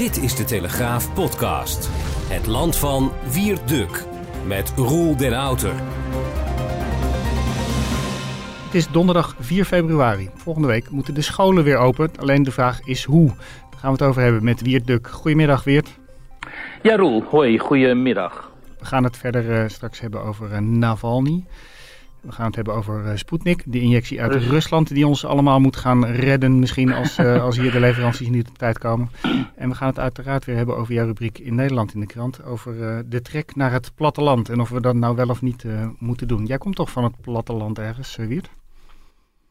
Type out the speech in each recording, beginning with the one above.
Dit is de Telegraaf podcast. Het land van Wierduk met Roel den Outer. Het is donderdag 4 februari. Volgende week moeten de scholen weer open. Alleen de vraag is hoe. Daar gaan we het over hebben met Wiert Duk. Goedemiddag Wiert. Ja Roel, hoi, goedemiddag. We gaan het verder uh, straks hebben over uh, Navalny. We gaan het hebben over uh, Sputnik, de injectie uit Rusland die ons allemaal moet gaan redden. Misschien als, uh, als hier de leveranties niet op tijd komen. En we gaan het uiteraard weer hebben over jouw rubriek in Nederland in de krant. Over uh, de trek naar het platteland en of we dat nou wel of niet moeten doen. Jij komt toch van het platteland ergens, Wiert?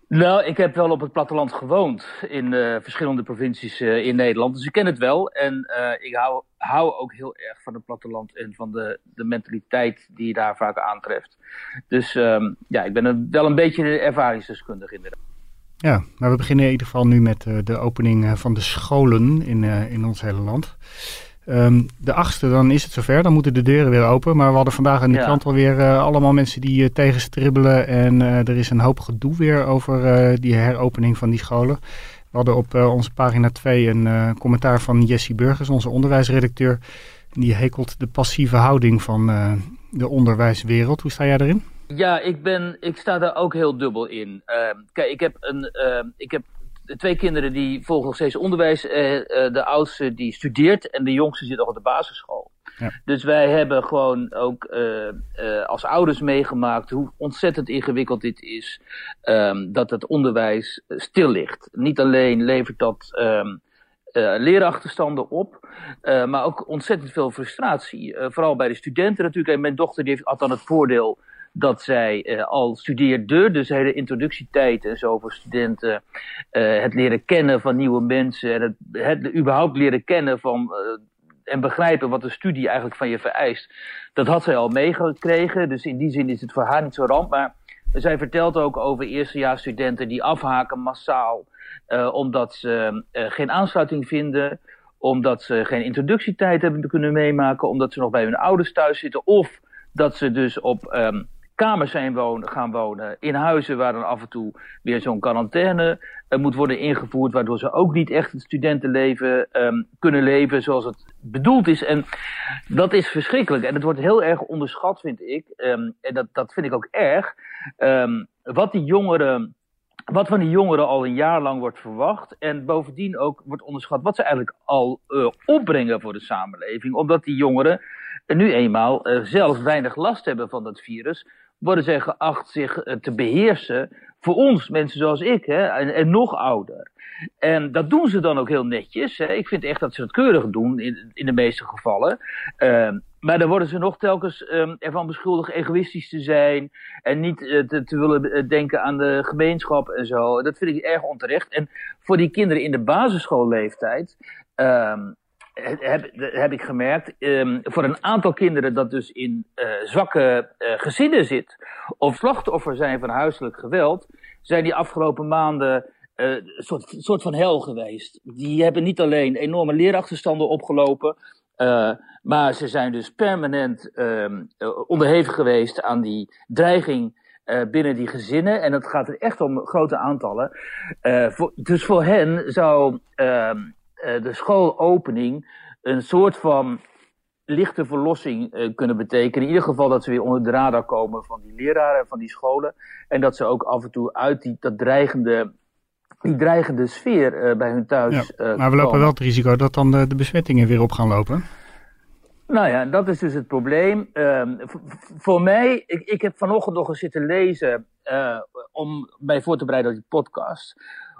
Nou, ik heb wel op het platteland gewoond in uh, verschillende provincies uh, in Nederland. Dus ik ken het wel. En uh, ik hou, hou, ook heel erg van het platteland en van de, de mentaliteit die je daar vaak aantreft. Dus um, ja, ik ben wel een beetje ervaringsdeskundig inderdaad. Ja, maar we beginnen in ieder geval nu met de opening van de scholen in, in ons hele land. Um, de achtste, dan is het zover. Dan moeten de deuren weer open. Maar we hadden vandaag in de ja. krant alweer uh, allemaal mensen die uh, tegenstribbelen. En uh, er is een hoop gedoe weer over die heropening van die scholen. We hadden op onze pagina 2 een commentaar van Jessie Burgers, onze onderwijsredacteur. Die hekelt de passieve houding van de onderwijswereld. Hoe sta jij erin? Ja, ik, ben, ik sta daar ook heel dubbel in. Ehm, kijk, ik heb, een, ik heb twee kinderen die volgen nog steeds onderwijs. Uh, uh, de oudste die studeert en de jongste zit nog op de basisschool. Ja. Dus wij hebben gewoon ook uh, als ouders meegemaakt hoe ontzettend ingewikkeld dit is. Um, dat het onderwijs stil ligt. Niet alleen levert dat um, leerachterstanden op, maar ook ontzettend veel frustratie. vooral bij de studenten natuurlijk. En mijn dochter die heeft altijd het voordeel dat zij uh, al studeerde, dus hele introductietijd en zo voor studenten, uh, het leren kennen van nieuwe mensen en het, het überhaupt leren kennen van uh, en begrijpen wat de studie eigenlijk van je vereist. Dat had zij al meegekregen, dus in die zin is het voor haar niet zo ramp. Maar zij vertelt ook over eerstejaarsstudenten die afhaken massaal, omdat ze geen aansluiting vinden, omdat ze geen introductietijd hebben kunnen meemaken, omdat ze nog bij hun ouders thuis zitten, of dat ze dus op um, kamers zijn wonen, gaan wonen in huizen waar dan af en toe weer zo'n quarantaine uh, moet worden ingevoerd, waardoor ze ook niet echt het studentenleven um, kunnen leven zoals het bedoeld is. En dat is verschrikkelijk. En het wordt heel erg onderschat, vind ik. Um, en dat, dat vind ik ook erg. Um, wat die jongeren. Wat van die jongeren al een jaar lang wordt verwacht. En bovendien ook wordt onderschat wat ze eigenlijk al uh, opbrengen voor de samenleving. Omdat die jongeren nu eenmaal uh, zelf weinig last hebben van dat virus worden zij geacht zich uh, te beheersen voor ons, mensen zoals ik, hè, en, nog ouder. En dat doen ze dan ook heel netjes. Hè. Ik vind echt dat ze het keurig doen, in, in de meeste gevallen. Uh, maar dan worden ze nog telkens um, ervan beschuldigd egoïstisch te zijn. En niet uh, te, willen denken aan de gemeenschap en zo. Dat vind ik erg onterecht. En voor die kinderen in de basisschoolleeftijd. Um, heb, heb ik gemerkt, um, voor een aantal kinderen dat dus in uh, zwakke uh, gezinnen zit, of slachtoffer zijn van huiselijk geweld, zijn die afgelopen maanden een soort, soort van hel geweest. Die hebben niet alleen enorme leerachterstanden opgelopen, maar ze zijn dus permanent ehm, onderhevig geweest aan die dreiging binnen die gezinnen. En het gaat er echt om grote aantallen. Dus voor hen zou ehm, de schoolopening een soort van lichte verlossing uh, kunnen betekenen. In ieder geval dat ze weer onder de radar komen van die leraren, van die scholen. En dat ze ook af en toe uit die, dat dreigende, die dreigende sfeer uh, bij hun thuis ja, Maar we lopen wel het risico dat dan de, de besmettingen weer op gaan lopen. Nou ja, dat is dus het probleem. Uh, voor mij, ik, ik heb vanochtend nog eens zitten lezen uh, om mij voor te bereiden op die podcast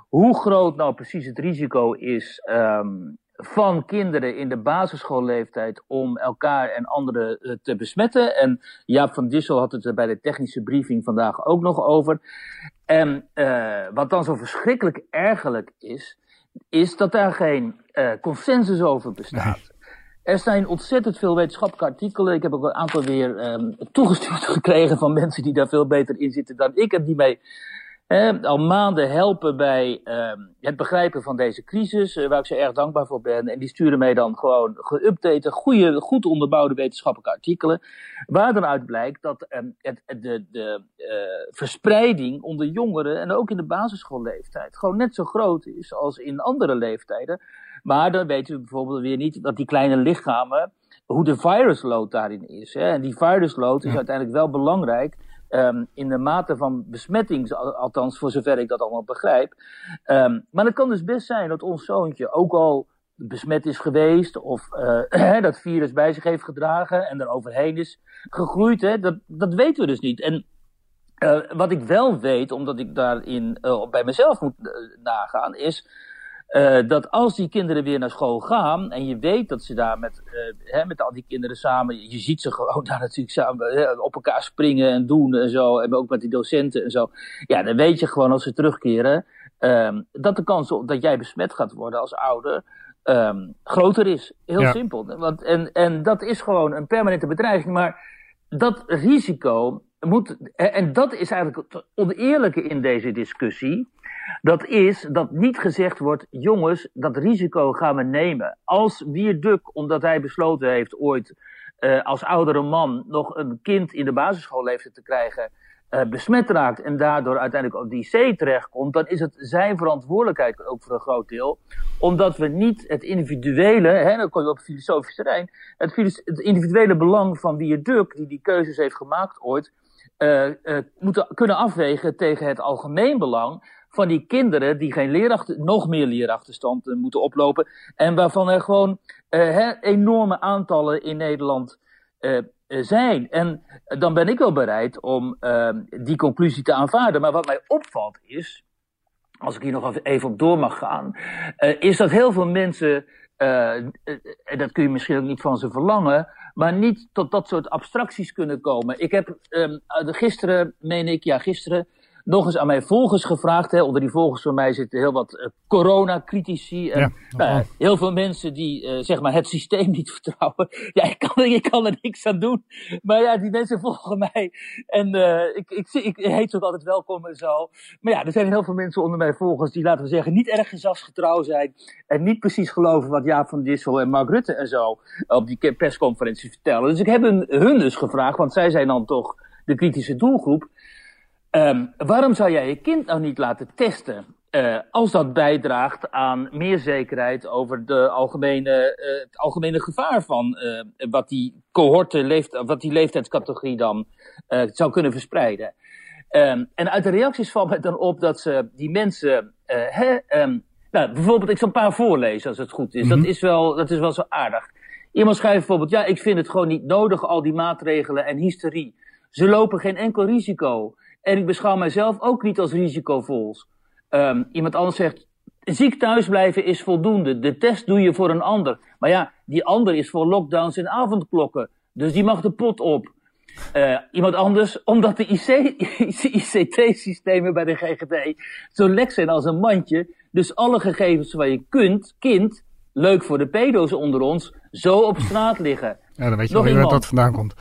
hoe groot nou precies het risico is um, van kinderen in de basisschoolleeftijd om elkaar en anderen eh, te besmetten. En Jaap van Dissel had het er bij de technische briefing vandaag ook nog over. En uh, wat dan zo verschrikkelijk ergerlijk is, is dat daar geen uh, consensus over bestaat. Er zijn ontzettend veel wetenschappelijke artikelen. Ik heb ook een aantal weer um, toegestuurd gekregen van mensen die daar veel beter in zitten dan ik. En die mij al maanden helpen bij uh, het begrijpen van deze crisis, uh, waar ik ze erg dankbaar voor ben. En die sturen mij dan gewoon geüpdate, goede, goed onderbouwde wetenschappelijke artikelen, waar dan uit blijkt dat uh, het, de, de uh, verspreiding onder jongeren en ook in de basisschoolleeftijd gewoon net zo groot is als in andere leeftijden. Maar dan weten we bijvoorbeeld weer niet dat die kleine lichamen, hoe de virusload daarin is. Hè? En die virusload is uiteindelijk wel belangrijk Um, in de mate van besmetting, althans voor zover ik dat allemaal begrijp. Um, maar het kan dus best zijn dat ons zoontje ook al besmet is geweest of uh, dat virus bij zich heeft gedragen en er overheen is gegroeid. Hè? Dat, dat weten we dus niet. En uh, wat ik wel weet, omdat ik daarin uh, bij mezelf moet nagaan, is uh, dat als die kinderen weer naar school gaan en je weet dat ze daar met, uh, hè, met al die kinderen samen, je ziet ze gewoon daar natuurlijk samen hè, op elkaar springen en doen en zo, en ook met die docenten en zo. Ja, dan weet je gewoon als ze terugkeren um, dat de kans op dat jij besmet gaat worden als ouder um, groter is. Heel ja. simpel. Want, en, en dat is gewoon een permanente bedreiging, maar dat risico moet, en dat is eigenlijk het oneerlijke in deze discussie. Dat is dat niet gezegd wordt, jongens, dat risico gaan we nemen. Als Wierduk, omdat hij besloten heeft ooit uh, als oudere man nog een kind in de basisschoolleeftijd te krijgen, uh, besmet raakt en daardoor uiteindelijk op die C terechtkomt, dan is het zijn verantwoordelijkheid ook voor een groot deel. Omdat we niet het individuele, hè, dan kom je op filosofisch terrein, het, individuele belang van Wierduk, die die keuzes heeft gemaakt ooit, uh, moeten kunnen afwegen tegen het algemeen belang van die kinderen die geen leerachter, nog meer leerachterstand uh, moeten oplopen. En waarvan er gewoon uh, enorme aantallen in Nederland uh, zijn. En dan ben ik wel bereid om die conclusie te aanvaarden. Maar wat mij opvalt is, als ik hier nog even op door mag gaan, is dat heel veel mensen, en dat kun je misschien ook niet van ze verlangen, maar niet tot dat soort abstracties kunnen komen. Ik heb um, gisteren, meen ik, ja, gisteren nog eens aan mijn volgers gevraagd. Hè. Onder die volgers van mij zitten heel wat uh, corona-critici. En ja, nou, heel veel mensen die uh, zeg maar het systeem niet vertrouwen. Ja, ik kan, ik kan er niks aan doen. Maar ja, die mensen volgen mij. En uh, ik, ik, ik, ik heet ze ook altijd welkom en zo. Maar ja, er zijn heel veel mensen onder mijn volgers die, laten we zeggen, niet erg gezagsgetrouw zijn. En niet precies geloven wat Jaap van Dissel en Mark Rutte en zo op die persconferentie vertellen. Dus ik heb hun, hun dus gevraagd, want zij zijn dan toch de kritische doelgroep. Um, waarom zou jij je kind nou niet laten testen? Uh, als dat bijdraagt aan meer zekerheid over de algemene, uh, het algemene gevaar van uh, wat die cohorte, leeft, wat die leeftijdscategorie dan zou kunnen verspreiden. Um, en uit de reacties valt mij dan op dat ze die mensen, hè, um, nou, bijvoorbeeld, ik zal een paar voorlezen als het goed is. Mm -hmm. dat, is wel, dat is wel zo aardig. Iemand schrijft bijvoorbeeld, ja, ik vind het gewoon niet nodig, al die maatregelen en hysterie. Ze lopen geen enkel risico. En ik beschouw mijzelf ook niet als risicovol. Um, iemand anders zegt, ziek thuisblijven is voldoende. De test doe je voor een ander. Maar ja, die ander is voor lockdowns en avondklokken. Dus die mag de pot op. Uh, iemand anders, omdat de ICT-systemen bij de GGD zo lek zijn als een mandje. Dus alle gegevens waar je kunt, kind, leuk voor de pedo's onder ons, zo op straat liggen. Ja, dan weet je wel waar dat vandaan komt.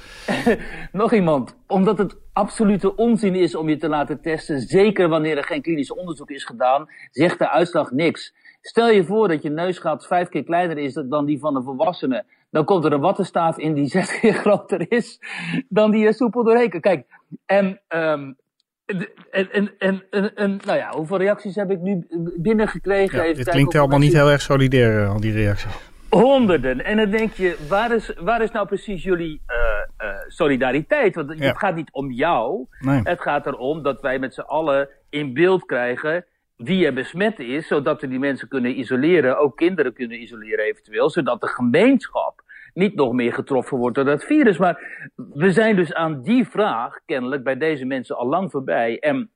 Nog iemand. Omdat het absolute onzin is om je te laten testen, zeker wanneer er geen klinisch onderzoek is gedaan, zegt de uitslag niks. Stel je voor dat je neusgat vijf keer kleiner is dan die van een volwassene. Dan komt er een wattenstaaf in die zes keer groter is dan die er soepel doorheen Kijk, en, um, en, en, en, en, nou ja, hoeveel reacties heb ik nu binnengekregen? Ja, dit klinkt allemaal niet heel erg solidair, al die reacties. Honderden. En dan denk je, waar is, waar is nou precies jullie uh, uh, solidariteit? Want ja. het gaat niet om jou. Nee. Het gaat erom dat wij met z'n allen in beeld krijgen wie er besmet is, zodat we die mensen kunnen isoleren, ook kinderen kunnen isoleren eventueel, zodat de gemeenschap niet nog meer getroffen wordt door dat virus. Maar we zijn dus aan die vraag kennelijk bij deze mensen al lang voorbij. En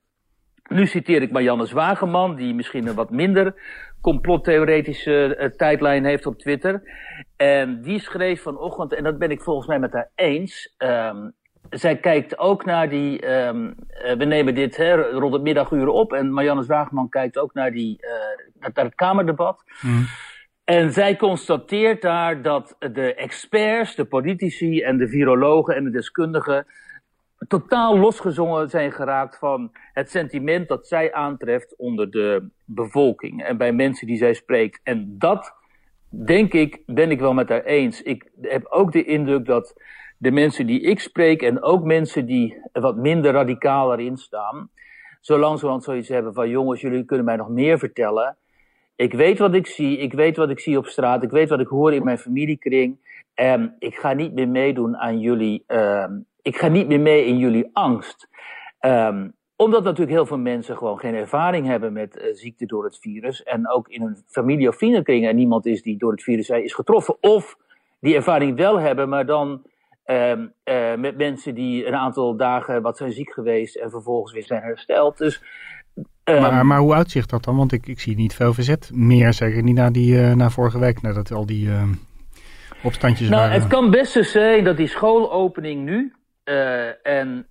nu citeer ik Marianne Zwageman, die misschien een wat minder complottheoretische uh, tijdlijn heeft op Twitter. En die schreef vanochtend, en dat ben ik volgens mij met haar eens. Um, zij kijkt ook naar die. Um, uh, we nemen dit rond het middaguur op. En Marianne Zwageman kijkt ook naar, die, uh, naar het Kamerdebat. Mm. En zij constateert daar dat de experts, de politici en de virologen en de deskundigen totaal losgezongen zijn geraakt van het sentiment dat zij aantreft onder de bevolking en bij mensen die zij spreekt. En dat, denk ik, ben ik wel met haar eens. Ik heb ook de indruk dat de mensen die ik spreek en ook mensen die wat minder radicaal erin staan, zo langzamerhand zoiets hebben van jongens, jullie kunnen mij nog meer vertellen. Ik weet wat ik zie, ik weet wat ik zie op straat, ik weet wat ik hoor in mijn familiekring. En ik ga niet meer meedoen aan jullie, uh, ik ga niet meer mee in jullie angst. Um, omdat natuurlijk heel veel mensen gewoon geen ervaring hebben met uh, ziekte door het virus. En ook in hun familie of vriendenkring er niemand is die door het virus is getroffen. Of die ervaring wel hebben, maar dan uh, met mensen die een aantal dagen wat zijn ziek geweest en vervolgens weer zijn hersteld. Dus maar, maar, hoe uitzicht dat dan? Want ik, ik zie niet veel verzet meer, zeker niet na, die, uh, na vorige week, nadat al die uh, opstandjes nou, waren. Het kan best zo zijn dat die schoolopening nu uh, en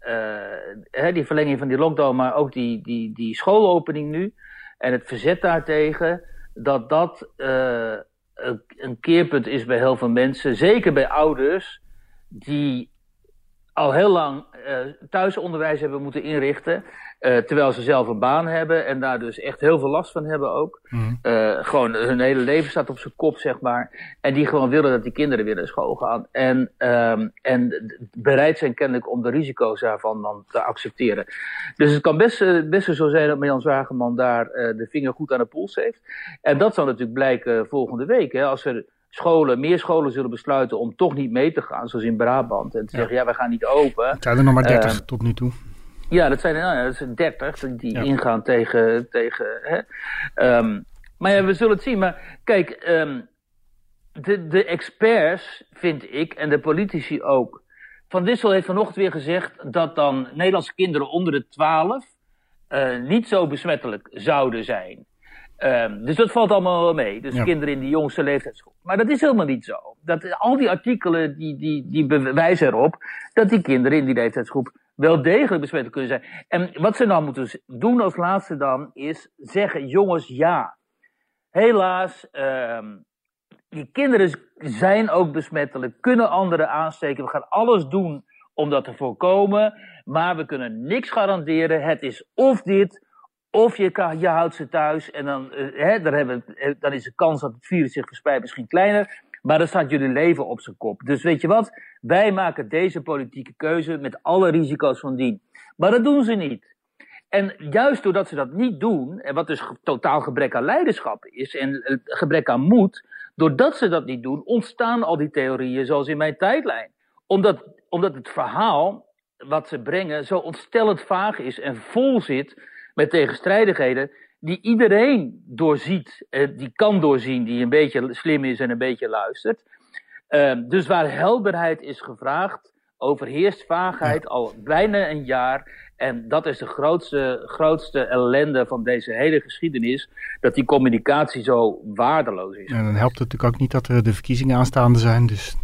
hè, die verlenging van die lockdown, maar ook die, die, die schoolopening nu en het verzet daartegen, dat dat een, een keerpunt is bij heel veel mensen, zeker bij ouders die al heel lang thuisonderwijs hebben moeten inrichten. Uh, terwijl ze zelf een baan hebben en daar dus echt heel veel last van hebben ook. Mm. Uh, gewoon hun hele leven staat op zijn kop, zeg maar. En die gewoon willen dat die kinderen weer naar school gaan. En, um, en bereid zijn kennelijk om de risico's daarvan dan te accepteren. Dus het kan best, uh, best zo zijn dat Marjan Zwageman daar de vinger goed aan de pols heeft. En dat zal natuurlijk blijken volgende week. Hè, als er scholen, meer scholen zullen besluiten om toch niet mee te gaan, zoals in Brabant. En te ja. zeggen, ja, we gaan niet open. Het zijn er nog maar 30 ehm, tot nu toe. Ja, dat zijn, nou ja, dat zijn 30 die ja. ingaan tegen. tegen hè. Um, maar ja, we zullen het zien. Maar kijk, um, de, de experts, vind ik, en de politici ook. Van Dissel heeft vanochtend weer gezegd dat dan Nederlandse kinderen onder de 12 uh, niet zo besmettelijk zouden zijn. Um, dus dat valt allemaal wel mee. Dus ja. kinderen in die jongste leeftijdsgroep. Maar dat is helemaal niet zo. Dat, al die artikelen die, die, die bewijzen erop dat die kinderen in die leeftijdsgroep wel degelijk besmettelijk kunnen zijn. En wat ze nou moeten doen als laatste dan, is zeggen, jongens, ja. Helaas, um, die kinderen zijn ook besmettelijk, kunnen anderen aansteken. We gaan alles doen om dat te voorkomen, maar we kunnen niks garanderen. Het is of dit, of je, je houdt ze thuis en dan, uh, hè, dan, hebben, dan is de kans dat het virus zich verspreidt misschien kleiner. Maar dan staat jullie leven op zijn kop. Dus weet je wat? Wij maken deze politieke keuze met alle risico's van dien. Maar dat doen ze niet. En juist doordat ze dat niet doen, en wat dus totaal gebrek aan leiderschap is en gebrek aan moed, doordat ze dat niet doen, ontstaan al die theorieën zoals in mijn tijdlijn. Omdat, omdat het verhaal wat ze brengen zo ontstellend vaag is en vol zit met tegenstrijdigheden die iedereen doorziet, eh, die kan doorzien, die een beetje slim is en een beetje luistert. Uh, dus waar helderheid is gevraagd, overheerst vaagheid al bijna een jaar. En dat is de grootste, grootste ellende van deze hele geschiedenis, dat die communicatie zo waardeloos is. En dan helpt het natuurlijk ook niet dat er de verkiezingen aanstaande zijn, dus...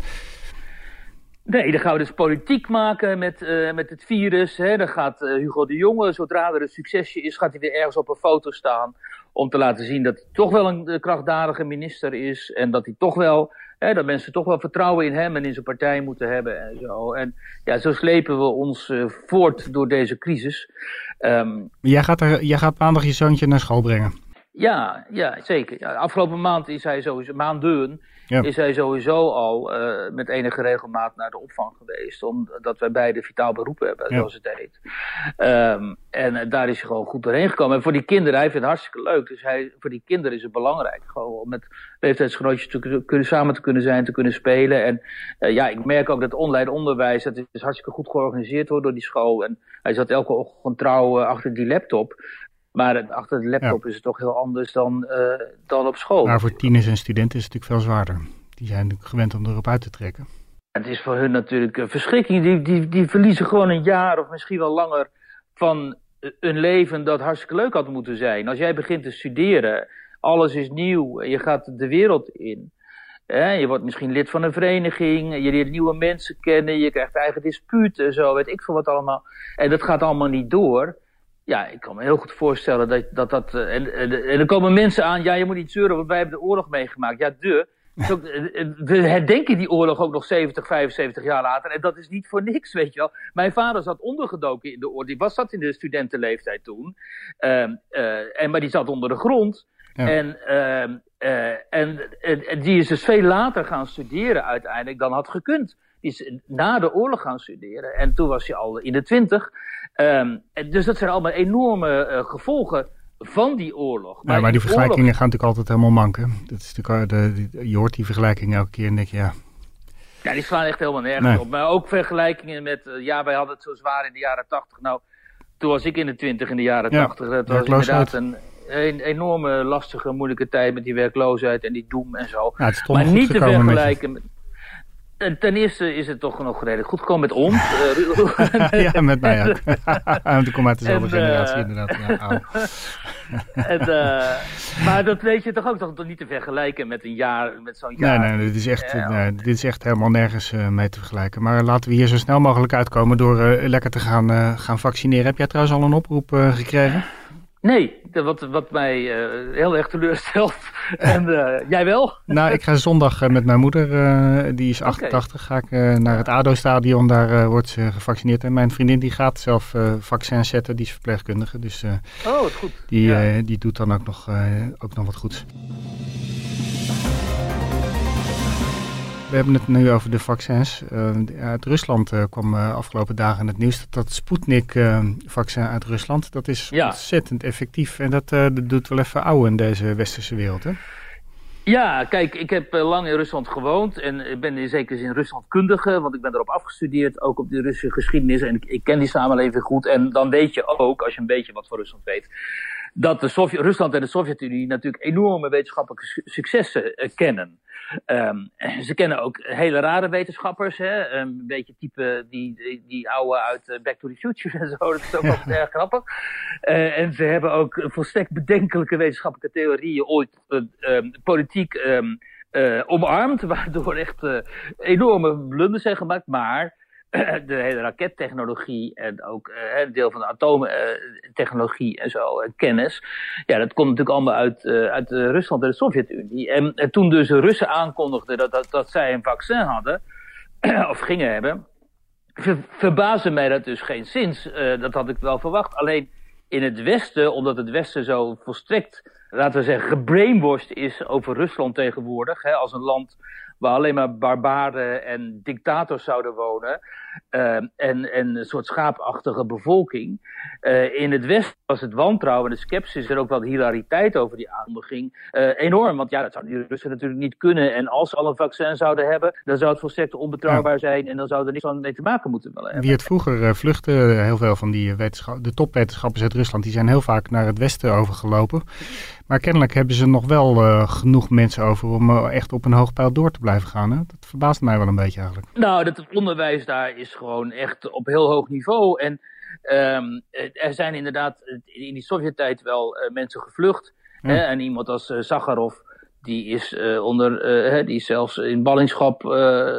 Nee, dan gaan we dus politiek maken met, uh, met het virus. Hè. Dan gaat uh, Hugo de Jonge, zodra er een succesje is, gaat hij weer ergens op een foto staan. Om te laten zien dat hij toch wel een krachtdadige minister is. En dat hij toch wel, hè, dat mensen toch wel vertrouwen in hem en in zijn partij moeten hebben en zo. En ja, zo slepen we ons uh, voort door deze crisis. Um, jij, gaat er, jij gaat maandag je zoontje naar school brengen. Ja, ja zeker. Ja, afgelopen maand is hij sowieso, maanden, ja. is hij sowieso al uh, met enige regelmaat naar de opvang geweest. Omdat wij beide vitaal beroepen hebben, ja. zoals het heet. Um, en uh, daar is hij gewoon goed doorheen gekomen. En voor die kinderen, hij vindt het hartstikke leuk. Dus hij, voor die kinderen is het belangrijk. Gewoon om met leeftijdsgenootjes te kunnen, samen te kunnen zijn, te kunnen spelen. En uh, ja, ik merk ook dat online onderwijs, dat is hartstikke goed georganiseerd wordt door die school. En hij zat elke ochtend trouw achter die laptop. Maar achter de laptop ja. is het toch heel anders dan, uh, dan op school. Maar voor tieners en studenten is het natuurlijk veel zwaarder. Die zijn natuurlijk gewend om erop uit te trekken. Het is voor hun natuurlijk een verschrikking. Die, die, die verliezen gewoon een jaar of misschien wel langer van een leven dat hartstikke leuk had moeten zijn. Als jij begint te studeren, alles is nieuw, je gaat de wereld in. Je wordt misschien lid van een vereniging, je leert nieuwe mensen kennen, je krijgt eigen disputen, zo weet ik veel wat allemaal. En dat gaat allemaal niet door. Ja, ik kan me heel goed voorstellen dat dat... dat eh, en, en, en er komen mensen aan, ja, je moet niet zeuren, want wij hebben de oorlog meegemaakt. Ja, de. Eh, eh, we herdenken die oorlog ook nog 70, 75 jaar later. En dat is niet voor niks, weet je wel. Mijn vader zat ondergedoken in de oorlog. Die was zat in de studentenleeftijd toen. Uh, en, maar die zat onder de grond. Ja. En, uh, en, en, die is dus veel later gaan studeren uiteindelijk dan had gekund. Die is na de oorlog gaan studeren. En toen was hij al in de twintig. Um, dus dat zijn allemaal enorme gevolgen van die oorlog. Maar, ja, maar die, vergelijkingen gaan natuurlijk altijd helemaal manken. Dat is natuurlijk, de, je hoort die vergelijkingen elke keer en denk je, ja... Ja, die slaan echt helemaal nergens op. Maar ook vergelijkingen met, uh, ja, wij hadden het zo zwaar in de jaren tachtig. Nou, toen was ik in de twintig in de jaren tachtig. dat was inderdaad een, een, enorme lastige, moeilijke tijd met die werkloosheid en die doem en zo. Ja, maar niet te vergelijken met ten eerste is het toch nog redelijk goed gekomen met ons. Eh, ja, met mij ook. Want ik kom uit dezelfde generatie uh, inderdaad. Ja, en, uh, maar dat weet je toch ook toch niet te vergelijken met een jaar, met zo'n jaar. Nee, nee, dit is echt, nee, dit is echt helemaal nergens mee te vergelijken. Maar laten we hier zo snel mogelijk uitkomen door lekker te gaan, gaan vaccineren. Heb jij trouwens al een oproep gekregen? Nee, wat, wat mij uh, heel erg teleurstelt. en uh, jij wel? Nou, ik ga zondag uh, met mijn moeder, die is 88, okay. ga ik naar het ADO-stadion. Daar wordt ze gevaccineerd. En mijn vriendin die gaat zelf vaccins zetten, die is verpleegkundige. Dus oh, goed. Die, ja. die doet dan ook nog, ook nog wat goeds. We hebben het nu over de vaccins. Uh, uit Rusland uh, kwam uh, afgelopen dagen het nieuws dat dat Sputnik-vaccin uit Rusland, dat is ja. ontzettend effectief. En dat, dat, doet wel even ouwe in deze westerse wereld, hè? Ja, kijk, ik heb lang in Rusland gewoond en ik ben in zekere zin Ruslandkundige, want ik ben erop afgestudeerd, ook op de Russische geschiedenis en ik, ik ken die samenleving goed. En dan weet je ook, als je een beetje wat van Rusland weet, dat de Sovjet Rusland en de Sovjet-Unie natuurlijk enorme wetenschappelijke successen kennen. Um, ze kennen ook hele rare wetenschappers, hè? Ehm, een beetje type die, die, die oude uit uh, Back to the Future en zo. Dat is ook wel erg grappig. Uh, en ze hebben ook volstrekt bedenkelijke wetenschappelijke theorieën ooit uh, um, politiek omarmd, waardoor echt enorme blunders zijn gemaakt. Maar de hele rakettechnologie en ook een deel van de atoomtechnologie en zo, en kennis. Ja, dat komt natuurlijk allemaal uit, uh, uit Rusland en de Sovjet-Unie. En, en, toen dus de Russen aankondigden dat, dat, dat zij een vaccin hadden, of gingen hebben, ver, verbaasde mij dat dus geen zins. Dat had ik wel verwacht. Alleen in het Westen, omdat het Westen zo volstrekt, laten we zeggen, gebrainwashed is over Rusland tegenwoordig, hè, als een land waar alleen maar barbaren en dictators zouden wonen. Uh, en, en een soort schaapachtige bevolking. Uh, in het Westen was het wantrouwen, de sceptisch en ook wel de hilariteit over die aankondiging uh, enorm. Want ja, dat zouden die Russen natuurlijk niet kunnen. En als ze al een vaccin zouden hebben, dan zou het volstrekt onbetrouwbaar ja. zijn. En dan zou er niks mee te maken moeten willen hebben. Wie het vroeger vluchtte, heel veel van die de topwetenschappers uit Rusland, die zijn heel vaak naar het Westen overgelopen. Maar kennelijk hebben ze nog wel genoeg mensen over om echt op een hoog pijl door te blijven gaan. Hè? Dat verbaast mij wel een beetje eigenlijk. Nou, dat het onderwijs daar is gewoon echt op heel hoog niveau. En um, er zijn inderdaad in die Sovjet-tijd wel uh, mensen gevlucht. Hè? En iemand als Sakharov, die is, onder, die is zelfs in ballingschap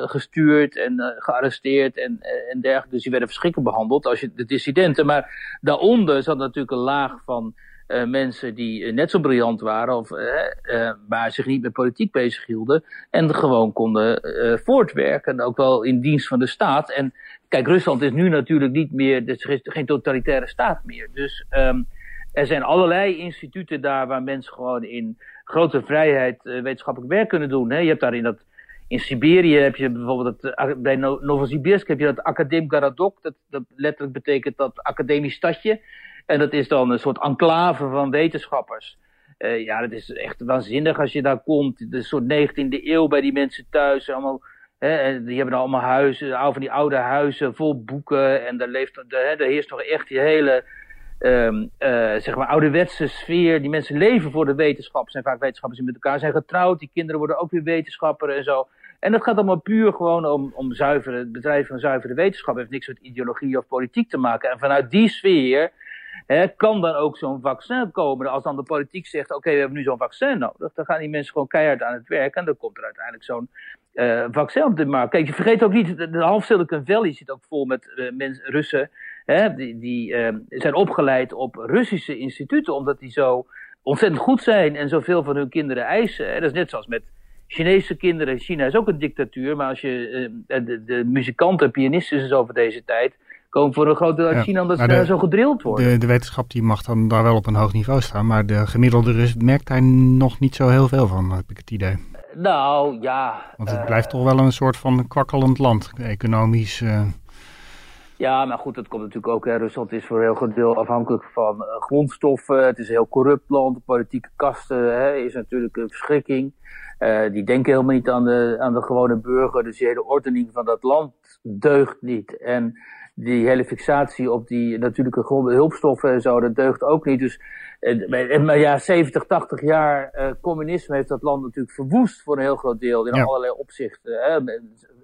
gestuurd en gearresteerd en, en dergelijke. Dus die werden verschrikkelijk behandeld als je de dissidenten. Maar daaronder zat natuurlijk een laag van uh, mensen die uh, net zo briljant waren, of, uh, maar zich niet met politiek bezighielden. En gewoon konden voortwerken, ook wel in dienst van de staat. En kijk, Rusland is nu natuurlijk niet meer, er is geen totalitaire staat meer. Dus um, er zijn allerlei instituten daar waar mensen gewoon in grote vrijheid wetenschappelijk werk kunnen doen. Hè. Je hebt daar in dat in Siberië heb je bijvoorbeeld, het, bij Novosibirsk heb je dat Akadem Garadok, dat, dat letterlijk betekent dat academisch stadje. En dat is dan een soort enclave van wetenschappers. Uh, ja, dat is echt waanzinnig als je daar komt. De soort 19e eeuw bij die mensen thuis. Allemaal, hè, die hebben allemaal huizen, van die oude huizen vol boeken. En daar, leeft, daar heerst toch echt die hele um, uh, zeg maar ouderwetse sfeer. Die mensen leven voor de wetenschap. Zijn vaak wetenschappers die met elkaar zijn getrouwd. Die kinderen worden ook weer wetenschapper en zo. En dat gaat allemaal puur gewoon om, om zuivere, het bedrijf van zuivere wetenschap. Het heeft niks met ideologie of politiek te maken. En vanuit die sfeer kan dan ook zo'n vaccin komen. Als dan de politiek zegt, oké, we hebben nu zo'n vaccin nodig, dan gaan die mensen gewoon keihard aan het werk en dan komt er uiteindelijk zo'n uh, vaccin op de markt. Kijk, je vergeet ook niet, de, half Silicon Valley zit ook vol met mensen, Russen, hè, die, die uh, zijn opgeleid op Russische instituten, omdat die zo ontzettend goed zijn en zoveel van hun kinderen eisen. Dat is net zoals met Chinese kinderen. China is ook een dictatuur, maar als je de, de muzikanten, pianisten en zo deze tijd komen voor een groot deel uit China omdat ze zo gedrild worden. De, de, wetenschap die mag dan daar wel op een hoog niveau staan, maar de gemiddelde Rus merkt daar nog niet zo heel veel van, heb ik het idee. Nou, ja. Want het blijft toch wel een soort van kwakkelend land, economisch. Uh... Ja, maar goed, dat komt natuurlijk ook. Hè. Rusland is voor een heel groot deel afhankelijk van uh, grondstoffen. Het is een heel corrupt land. De politieke kasten hè, is natuurlijk een verschrikking. Uh, die denken helemaal niet aan de, aan de gewone burger. Dus die hele ordening van dat land deugt niet. En die hele fixatie op die natuurlijke hulpstoffen en zo, dat deugt ook niet. Dus maar ja, 70, 80 jaar uh, communisme heeft dat land natuurlijk verwoest voor een heel groot deel in allerlei opzichten. Hè?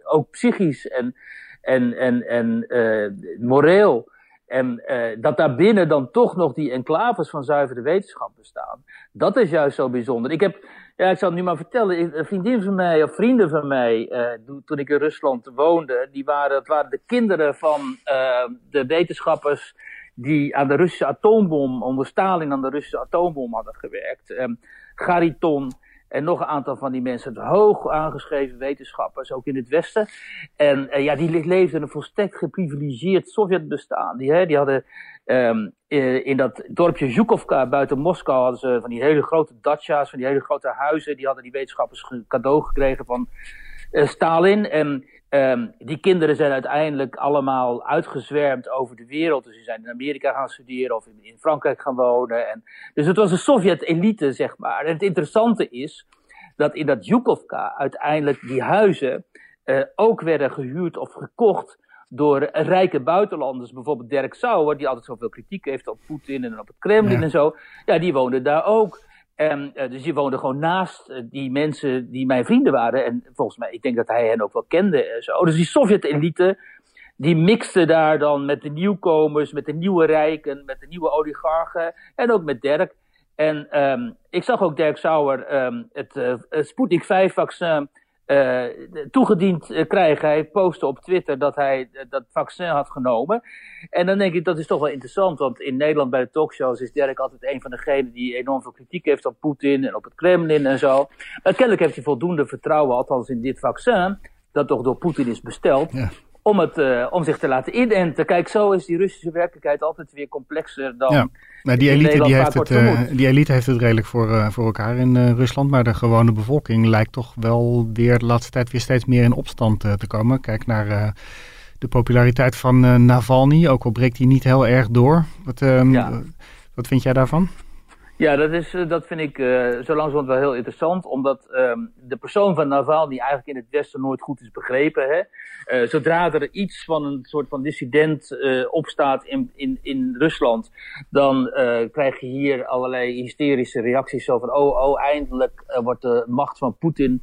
Ook psychisch en, en, en, en uh, moreel. En uh, dat daarbinnen dan toch nog die enclaves van zuivere wetenschap bestaan. Dat is juist zo bijzonder. Ik heb, ja, ik zal het nu maar vertellen. Een vriendin van mij, of vrienden van mij, uh, toen ik in Rusland woonde, die waren, dat waren de kinderen van uh, de wetenschappers die aan de Russische atoombom, onder Stalin aan de Russische atoombom hadden gewerkt. Um, Gariton en nog een aantal van die mensen, hoog aangeschreven wetenschappers, ook in het Westen. En uh, ja, die leefden een volstrekt geprivilegeerd Sovjetbestaan. Die, die hadden um, in dat dorpje Zhukovka buiten Moskou hadden ze van die hele grote dacha's, van die hele grote huizen. Die hadden die wetenschappers cadeau gekregen van Stalin. En Um, die kinderen zijn uiteindelijk allemaal uitgezwermd over de wereld. Dus die zijn in Amerika gaan studeren of in, in Frankrijk gaan wonen. En, dus het was een Sovjet-elite, zeg maar. En het interessante is dat in dat Yukovka uiteindelijk die huizen uh, ook werden gehuurd of gekocht door rijke buitenlanders. Bijvoorbeeld Dirk Sauer, die altijd zoveel kritiek heeft op Poetin en op het Kremlin en zo. Ja, die woonde daar ook. En, uh, dus die woonde gewoon naast uh, die mensen die mijn vrienden waren. En volgens mij, ik denk dat hij hen ook wel kende. En zo. Dus die Sovjet-elite, die mixte daar dan met de nieuwkomers, met de nieuwe rijken, met de nieuwe oligarchen. En ook met Dirk. En um, ik zag ook Dirk Sauer um, het, uh, Sputnik 5-vaccin uh, toegediend uh, krijgen. Hij postte op Twitter dat hij uh, dat vaccin had genomen. En dan denk ik, dat is toch wel interessant. Want in Nederland bij de talkshows is Dirk altijd een van degenen die enorm veel kritiek heeft op Poetin en op het Kremlin en zo. Maar kennelijk heeft hij voldoende vertrouwen, althans in dit vaccin, dat toch door Poetin is besteld. Ja om, het, uh, om zich te laten inenten. Kijk, zo is die Russische werkelijkheid altijd weer complexer dan. Ja, maar die elite, die heeft, het, uh, die elite heeft het redelijk voor, uh, voor elkaar in Rusland. Maar de gewone bevolking lijkt toch wel weer de laatste tijd weer steeds meer in opstand te komen. Kijk naar de populariteit van Navalny, ook al breekt hij niet heel erg door. Wat, ehm, ja. wat vind jij daarvan? Ja, dat, is, eh, dat vind ik uh, zo langzamerhand wel heel interessant, omdat um, de persoon van Navalny eigenlijk in het Westen nooit goed is begrepen. Hè? Uh, zodra er iets van een soort van dissident opstaat in, in, in Rusland, dan krijg je hier allerlei hysterische reacties zo van, oh, oh, eindelijk wordt de macht van Poetin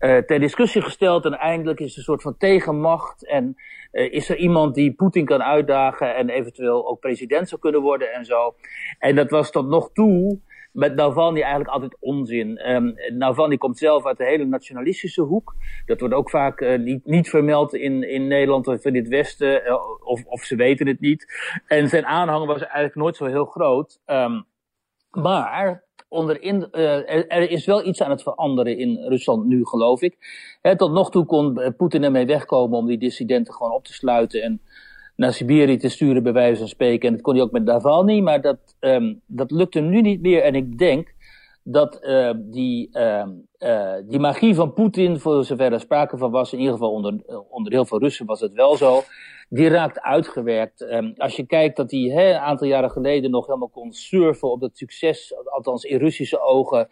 ter discussie gesteld en eindelijk is er een soort van tegenmacht en uh, is er iemand die Poetin kan uitdagen en eventueel ook president zou kunnen worden en zo. En dat was tot nog toe met Navalny eigenlijk altijd onzin. Um, Navalny komt zelf uit de hele nationalistische hoek. Dat wordt ook vaak uh, niet, niet vermeld in, in Nederland of in het Westen, of, of ze weten het niet. En zijn aanhang was eigenlijk nooit zo heel groot. Um, maar onderin, uh, er, is wel iets aan het veranderen in Rusland nu, geloof ik. Tot nog toe kon eh, Poetin ermee wegkomen om die dissidenten gewoon op te sluiten en naar Siberië te sturen, bij wijze van spreken. En dat kon hij ook met Navalny, maar dat, um, dat lukt hem nu niet meer. En ik denk dat uh, die, uh, uh, die magie van Poetin, voor zover er sprake van was, in ieder geval onder, onder heel veel Russen was het wel zo, die raakt uitgewerkt. Um, als je kijkt dat hij een aantal jaren geleden nog helemaal kon surfen op dat succes, althans in Russische ogen,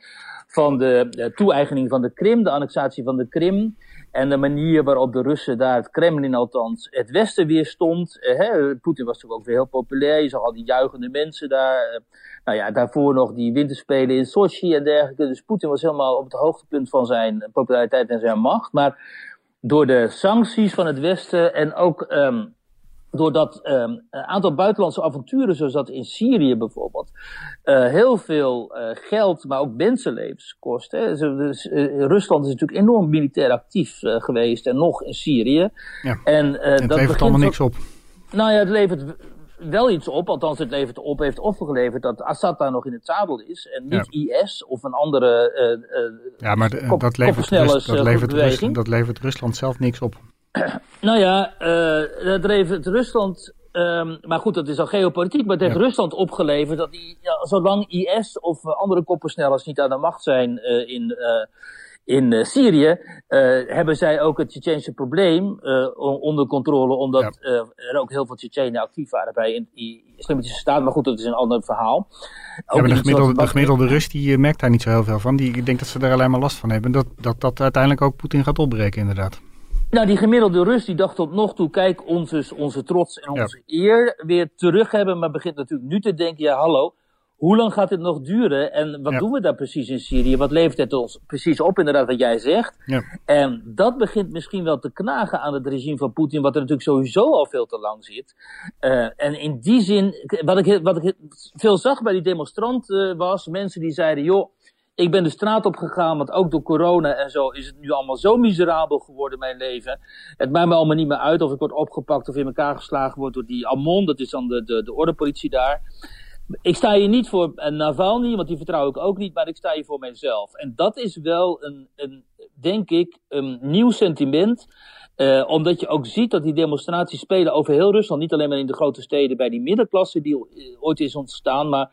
van de, de toe-eigening van de Krim, de annexatie van de Krim. En de manier waarop de Russen daar, het Kremlin althans, het Westen weer stond. Eh, Poetin was natuurlijk ook weer heel populair. Je zag al die juichende mensen daar. Eh, nou ja, daarvoor nog die winterspelen in Sochi en dergelijke. Dus Poetin was helemaal op het hoogtepunt van zijn populariteit en zijn macht. Maar door de sancties van het Westen en ook um, doordat um, een aantal buitenlandse avonturen, zoals dat in Syrië bijvoorbeeld, uh, heel veel uh, geld, maar ook mensenlevens kost. Hè. Dus, uh, Rusland is natuurlijk enorm militair actief geweest en nog in Syrië. Ja. En, het dat levert allemaal niks op. Nou ja, het levert wel iets op, althans het levert op, heeft opgeleverd dat Assad daar nog in het zadel is en niet IS of een andere Ja, maar dat, levert Rus, dat, levert dat levert Rusland zelf niks op. nou ja, uh, dat levert Rusland. Um, maar goed, dat is al geopolitiek. Maar het heeft Rusland opgeleverd dat die, ja, zolang IS of andere koppersnellers niet aan de macht zijn uh, in, uh, in Syrië, hebben zij ook het Tsjetsjense probleem onder controle. Omdat ja. er ook heel veel Tsjetsjenen actief waren bij in die islamitische staat. Maar goed, dat is een ander verhaal. Ja, maar de, gemiddelde, de gemiddelde Rus die merkt daar niet zo heel veel van. Die denkt dat ze er alleen maar last van hebben. Dat dat, dat uiteindelijk ook Poetin gaat opbreken, inderdaad. Nou, die gemiddelde Rus die dacht tot nog toe, kijk, onze, onze trots en onze eer weer terug hebben. Maar begint natuurlijk nu te denken, ja hallo, hoe lang gaat dit nog duren? En wat doen we daar precies in Syrië? Wat levert het ons precies op, inderdaad, wat jij zegt? Ja. En dat begint misschien wel te knagen aan het regime van Poetin, wat er natuurlijk sowieso al veel te lang zit. Uh, en in die zin, wat ik, wat ik veel zag bij die demonstranten was, mensen die zeiden, joh, ik ben de straat op gegaan, want ook door corona en zo is het nu allemaal zo miserabel geworden, mijn leven. Het maakt me allemaal niet meer uit of ik word opgepakt of in elkaar geslagen word door die Amon, dat is dan de, de, de ordepolitie daar. Ik sta hier niet voor Navalny, want die vertrouw ik ook niet, maar ik sta hier voor mijzelf. En dat is wel een, een denk ik, een nieuw sentiment. Uh, omdat je ook ziet dat die demonstraties spelen over heel Rusland. Niet alleen maar in de grote steden bij die middenklasse die ooit is ontstaan, maar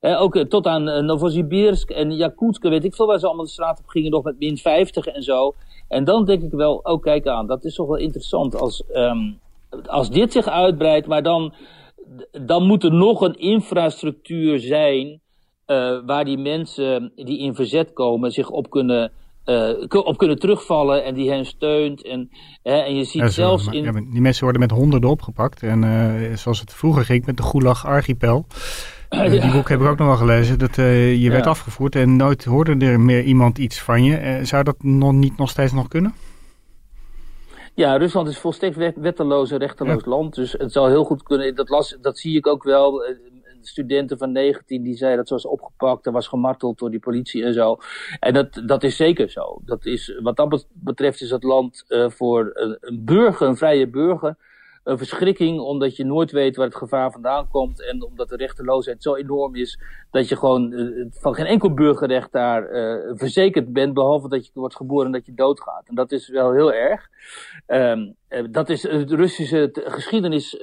ook eh, tot aan uh, Novosibirsk en Yakutsk, weet ik veel waar ze allemaal de straat op gingen, nog met min 50 en zo. En dan denk ik wel, oh kijk aan, dat is toch wel interessant als, um, als dit zich uitbreidt, maar dan, dan moet er nog een infrastructuur zijn uh, waar die mensen die in verzet komen zich op kunnen uh, op kunnen terugvallen en die hen steunt. En, en je ziet zelfs in... Ja, die mensen worden met honderden opgepakt. En uh, zoals het vroeger ging met de Gulag Archipel. Uh, die boek heb ik ook nog wel gelezen. Dat je werd afgevoerd en nooit hoorde er meer iemand iets van je. zou dat nog niet nog steeds nog kunnen? Ja, Rusland is volstrekt wetteloos en rechteloos land. Dus het zou heel goed kunnen. Dat, las, dat zie ik ook wel studenten van 19 die zei dat ze was opgepakt en was gemarteld door die politie en zo. En dat, dat is zeker zo. Dat is, wat dat betreft is het land uh, voor een, een, burger, een vrije burger, een verschrikking omdat je nooit weet waar het gevaar vandaan komt en omdat de rechteloosheid zo enorm is dat je gewoon uh, van geen enkel burgerrecht daar uh, verzekerd bent, behalve dat je wordt geboren en dat je doodgaat. En dat is wel heel erg. Um, dat is de Russische geschiedenis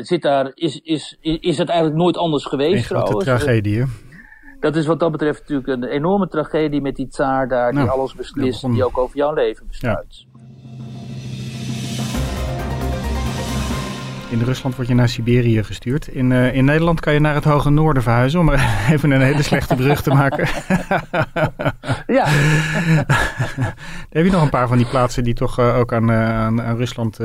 zit daar, is, is, is het eigenlijk nooit anders geweest een trouwens. tragedie, hè? Dat is wat dat betreft natuurlijk een enorme tragedie met die tsaar daar, die nou, alles beslist, die ook over jouw leven besluit. In Rusland word je naar Siberië gestuurd. In, uh, in Nederland kan je naar het hoge noorden verhuizen, om er even een hele slechte brug te maken. ja. heb je nog een paar van die plaatsen die toch uh, ook aan, uh, aan, aan, Rusland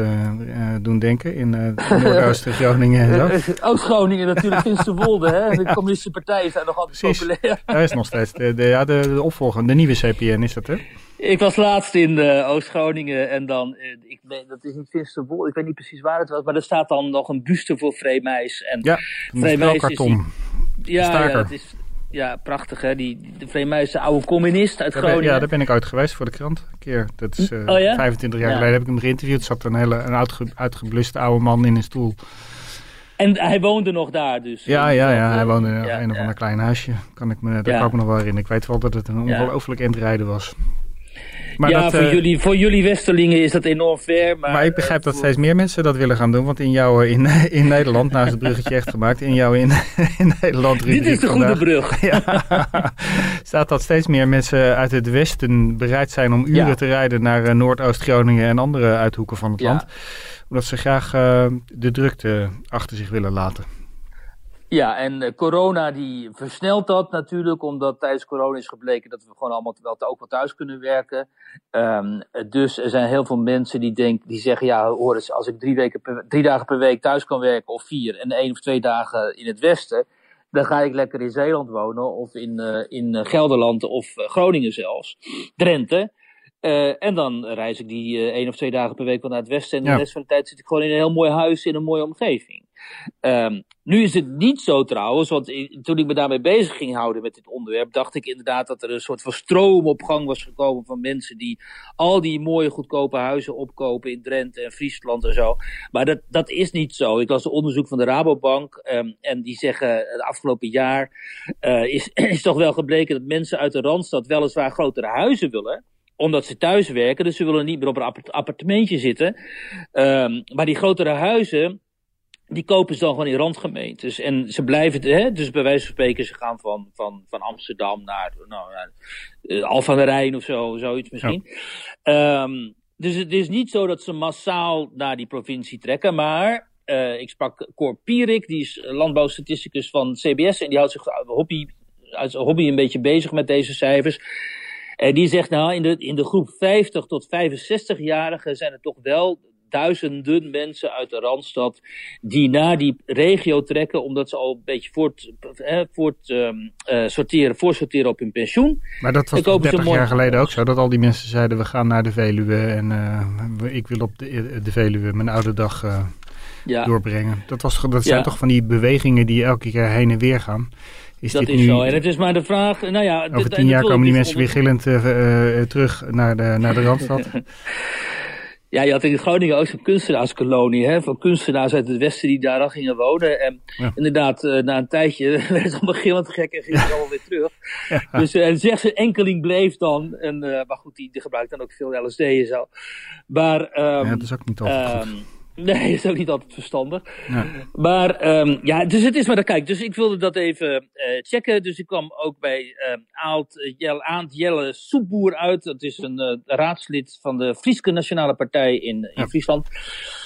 doen denken? In Noordoost-Groningen en zo. Oost-Groningen natuurlijk, Finsterwolde. Hè? De communistische partij zijn nog altijd Precies. populair. Dat is nog steeds de, de, ja, de, de opvolger, de nieuwe CPN is dat hè? Ik was laatst in uh, Oost-Groningen en dan, uh, ik weet, dat is niet Finsterwolde, ik weet niet precies waar het was, maar er staat dan nog een buste voor Vreemijs. En ja, Vreemijs is die, ja, ja, dat is, ja, prachtig hè, die, de Vreemijs, de oude communist uit Groningen. ja, daar ben ik uit geweest voor de krant, een keer. Dat is uh, oh, ja? 25 jaar geleden heb ik hem geïnterviewd. Er zat een hele een uitge, uitgebluste oude man in een stoel. En hij woonde nog daar dus? Ja, ja, ja hij woonde in een of ander klein huisje. Kan ik me, daar kan ik me nog wel herinneren. Ik weet wel dat het een ongelooflijk endrijden was. Maar ja, voor, uh, jullie, voor jullie Westerlingen is dat enorm ver. Maar, maar ik begrijp dat steeds meer mensen dat willen gaan doen. Want in jouw in, in Nederland, nou is het bruggetje echt gemaakt, in jouw in, in Nederland. Dit is de goede brug. Ja, staat dat steeds meer mensen uit het Westen bereid zijn om uren ja. te rijden naar Noordoost-Groningen en andere uithoeken van het ja. land. Omdat ze graag uh, de drukte achter zich willen laten. Ja, en uh, corona die versnelt dat natuurlijk, omdat tijdens corona is gebleken dat we gewoon allemaal wel ook wel thuis kunnen werken. Um, dus er zijn heel veel mensen die, denken, die zeggen, ja hoor eens, als ik drie, weken per, drie dagen per week thuis kan werken, of vier, en één of twee dagen in het westen, dan ga ik lekker in Zeeland wonen, of in, uh, in Gelderland, of Groningen zelfs, Drenthe. en dan reis ik die één of twee dagen per week wel naar het westen. En de rest van de tijd zit ik gewoon in een heel mooi huis in een mooie omgeving. Um, nu is het niet zo trouwens, want toen ik me daarmee bezig ging houden met dit onderwerp, dacht ik inderdaad dat er een soort van stroom op gang was gekomen van mensen die al die mooie goedkope huizen opkopen in Drenthe en Friesland en zo. Maar dat, dat is niet zo. Ik las een onderzoek van de Rabobank um, en die zeggen het afgelopen jaar uh, is, is toch wel gebleken dat mensen uit de Randstad weliswaar grotere huizen willen omdat ze thuis werken, dus ze willen niet meer op een appartementje zitten. Um, maar die grotere huizen, die kopen ze dan gewoon in randgemeentes. En ze blijven, hè, dus bij wijze van spreken, ze gaan van, van, van Amsterdam naar, nou, naar uh, Alphen aan de Rijn of zo, zoiets misschien. Ja. Um, dus het is niet zo dat ze massaal naar die provincie trekken, maar uh, ik sprak Cor Pierik, die is landbouwstatisticus van CBS en die houdt zich hobby, uit hobby een beetje bezig met deze cijfers. En die zegt nou, in de, in de groep 50 tot 65-jarigen zijn er toch wel duizenden mensen uit de Randstad die naar die regio trekken omdat ze al een beetje voort, eh, voort um, uh, sorteren, voorsorteren op hun pensioen. Maar dat was 30 jaar geleden ook zo, dat al die mensen zeiden we gaan naar de Veluwe en uh, ik wil op de, de Veluwe mijn oude dag uh, ja. doorbrengen. Dat, was, dat zijn ja. toch van die bewegingen die elke keer heen en weer gaan. Is dat is nu... zo. En het is maar de vraag. Nou ja, Over tien jaar komen die mensen weer gillend uh, uh, terug naar de, naar de Randstad. Ja, je had in Groningen ook zo'n kunstenaarskolonie, hè, van kunstenaars uit het westen die daar dan gingen wonen. En ja. inderdaad, uh, na een tijdje werd het allemaal gillend gek en ging het allemaal weer terug. Ja. Dus uh, slechts een enkeling bleef dan. En, uh, maar goed, die, die gebruikt dan ook veel LSD en zo. Maar, um, ja, dat is ook niet altijd um, goed. Nee, dat is ook niet altijd verstandig. Ja. Maar um, ja, dus het is maar, kijk, dus ik wilde dat even uh, checken. Dus ik kwam ook bij uh, Aalt, Jelle, Aant Jelle Soepboer uit. Dat is een uh, raadslid van de Frieske Nationale Partij in, in ja. Friesland.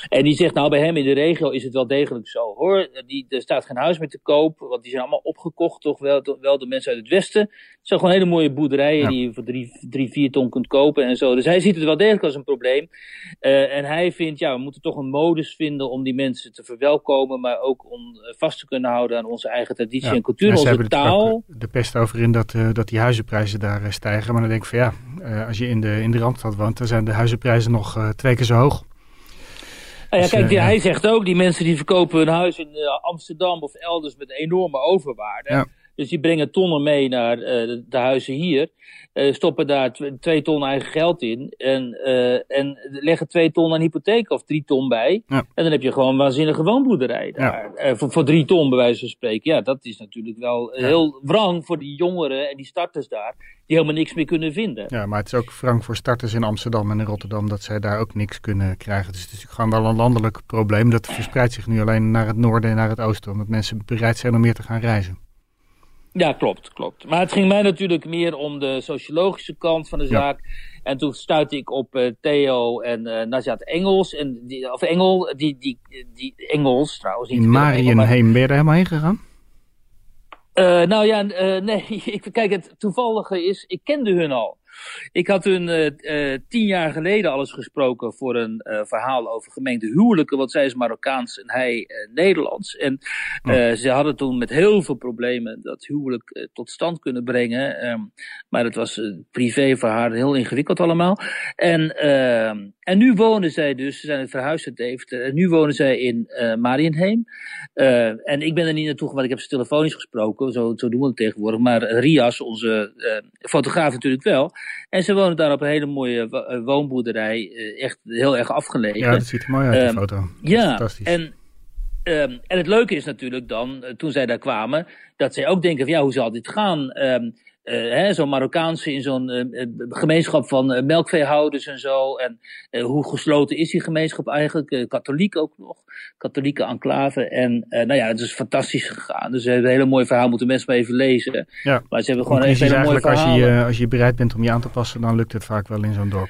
En die zegt, nou bij hem in de regio is het wel degelijk zo hoor. Die, er staat geen huis meer te koop, want die zijn allemaal opgekocht toch wel, toch wel door mensen uit het westen. Het zijn gewoon hele mooie boerderijen ja. die je voor drie, drie, vier ton kunt kopen en zo. Dus hij ziet het wel degelijk als een probleem. en hij vindt, ja, we moeten toch een modus vinden om die mensen te verwelkomen, maar ook om vast te kunnen houden aan onze eigen traditie ja, en cultuur, onze taal. De pest over in dat, uh, dat die huizenprijzen daar uh, stijgen. Maar dan denk ik van ja, uh, als je in de, in de Randstad woont, dan zijn de huizenprijzen nog twee keer zo hoog. Nou ja, kijk, die, hij zegt ook, die mensen die verkopen hun huis in Amsterdam of elders met enorme overwaarde. Ja. Dus die brengen tonnen mee naar de, de huizen hier. Uh, stoppen daar twee ton eigen geld in en, uh, en leggen twee ton aan hypotheek of drie ton bij. Ja. En dan heb je gewoon een waanzinnige woonboerderij daar. Ja. Voor, voor drie ton bij wijze van spreken. Ja, dat is natuurlijk wel ja. heel wrang voor die jongeren en die starters daar. Die helemaal niks meer kunnen vinden. Ja, maar het is ook wrang voor starters in Amsterdam en in Rotterdam dat zij daar ook niks kunnen krijgen. Dus het is gewoon wel een landelijk probleem. Dat verspreidt zich nu alleen naar het noorden en naar het oosten. Omdat mensen bereid zijn om meer te gaan reizen. Ja, klopt, klopt. Maar het ging mij natuurlijk meer om de sociologische kant van de zaak. Ja. En toen stuitte ik op uh, Theo en uh, Najat Engels. En die, of Engel, die, die, die Engels trouwens. In Marienheem, ben je er helemaal heen gegaan? Uh, nou ja, nee. Ik, kijk, het toevallige is, ik kende hun al. Ik had hun uh, uh, tien jaar geleden alles gesproken voor een uh, verhaal over gemengde huwelijken. Want zij is Marokkaans en hij Nederlands. En oh. ze hadden toen met heel veel problemen dat huwelijk tot stand kunnen brengen. Um, maar het was privé voor haar heel ingewikkeld allemaal. En, ehm, en nu wonen zij dus, ze zijn het verhuisd uit Deventer. En nu wonen zij in Marienheem. en ik ben er niet naartoe want ik heb ze telefonisch gesproken. Zo, zo doen we het tegenwoordig. Maar Rias, onze fotograaf natuurlijk wel. En ze wonen daar op een hele mooie woonboerderij, echt heel erg afgelegen. Ja, dat ziet er mooi uit, um, de foto. Ja, en, um, en het leuke is natuurlijk dan, toen zij daar kwamen, dat zij ook denken van ja, hoe zal dit gaan? Um, uh, zo'n Marokkaanse in zo'n uh, gemeenschap van melkveehouders en zo. En hoe gesloten is die gemeenschap eigenlijk? katholiek ook nog. Katholieke enclave. En nou ja, het is fantastisch gegaan. Dus ze hebben een hele mooi verhaal. Moeten mensen maar even lezen. Ja. Maar ze hebben gewoon een hele mooi verhaal. Als je, als je bereid bent om je aan te passen, dan lukt het vaak wel in zo'n dorp.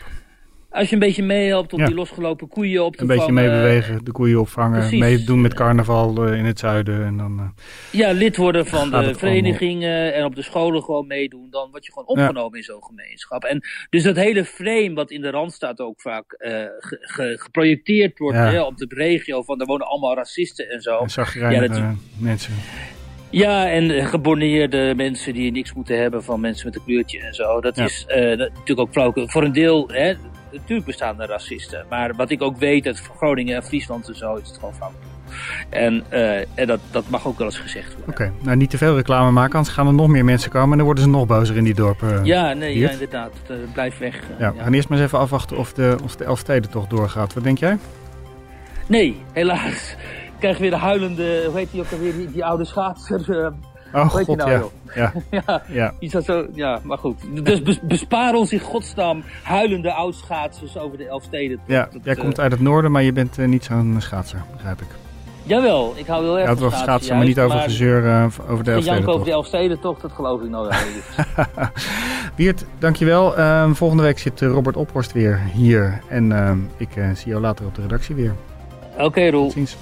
Als je een beetje meehelpt om ja. die losgelopen koeien op te een vangen. Een beetje meebewegen, de koeien opvangen. Precies. Meedoen met carnaval uh, in het zuiden. En dan, uh, ja, lid worden van de verenigingen en op de scholen gewoon meedoen. Dan word je gewoon opgenomen ja. in zo'n gemeenschap. En dus dat hele frame wat in de Randstad ook vaak ge, ge, geprojecteerd wordt ja. hè, op de regio. Van er wonen allemaal racisten en zo. En ja, dat, mensen. Ja, en geborneerde mensen die niks moeten hebben van mensen met een kleurtje en zo. Dat is uh, natuurlijk ook flauw. Voor een deel, hè, natuurlijk bestaan er racisten. Maar wat ik ook weet uit Groningen en Friesland en zo, is het gewoon flauw. En, uh, en dat, dat mag ook wel eens gezegd worden. Oké, nou niet te veel reclame maken, anders gaan er nog meer mensen komen en dan worden ze nog bozer in die dorpen. ja, nee, ja, inderdaad. Uh, blijf weg. Ja, we gaan eerst maar eens even afwachten of de, of de Elfstedentocht doorgaat. Wat denk jij? Nee, helaas. Ik krijg weer de huilende, hoe heet die ook alweer, die, die oude schaatser. Oh god, nou, ja. Ja. ja. ja. Iets dat zo, ja, maar goed. Dus bes, bespaar ons in godsnaam huilende oudschaatsers over de Elfsteden. Ja, dat, jij komt uit het noorden, maar je bent niet zo'n schaatser, begrijp ik. Jawel, ik hou heel erg van schaatsen. schaatsen maar niet over maar gezeur uh, over de Elfsteden over de Elfsteden toch, dat geloof ik nou wel. Wiert, dankjewel. Uh, volgende week zit Robert Ophorst weer hier. En uh, ik zie jou later op de redactie weer. Oké, okay, Roel. Tot ziens.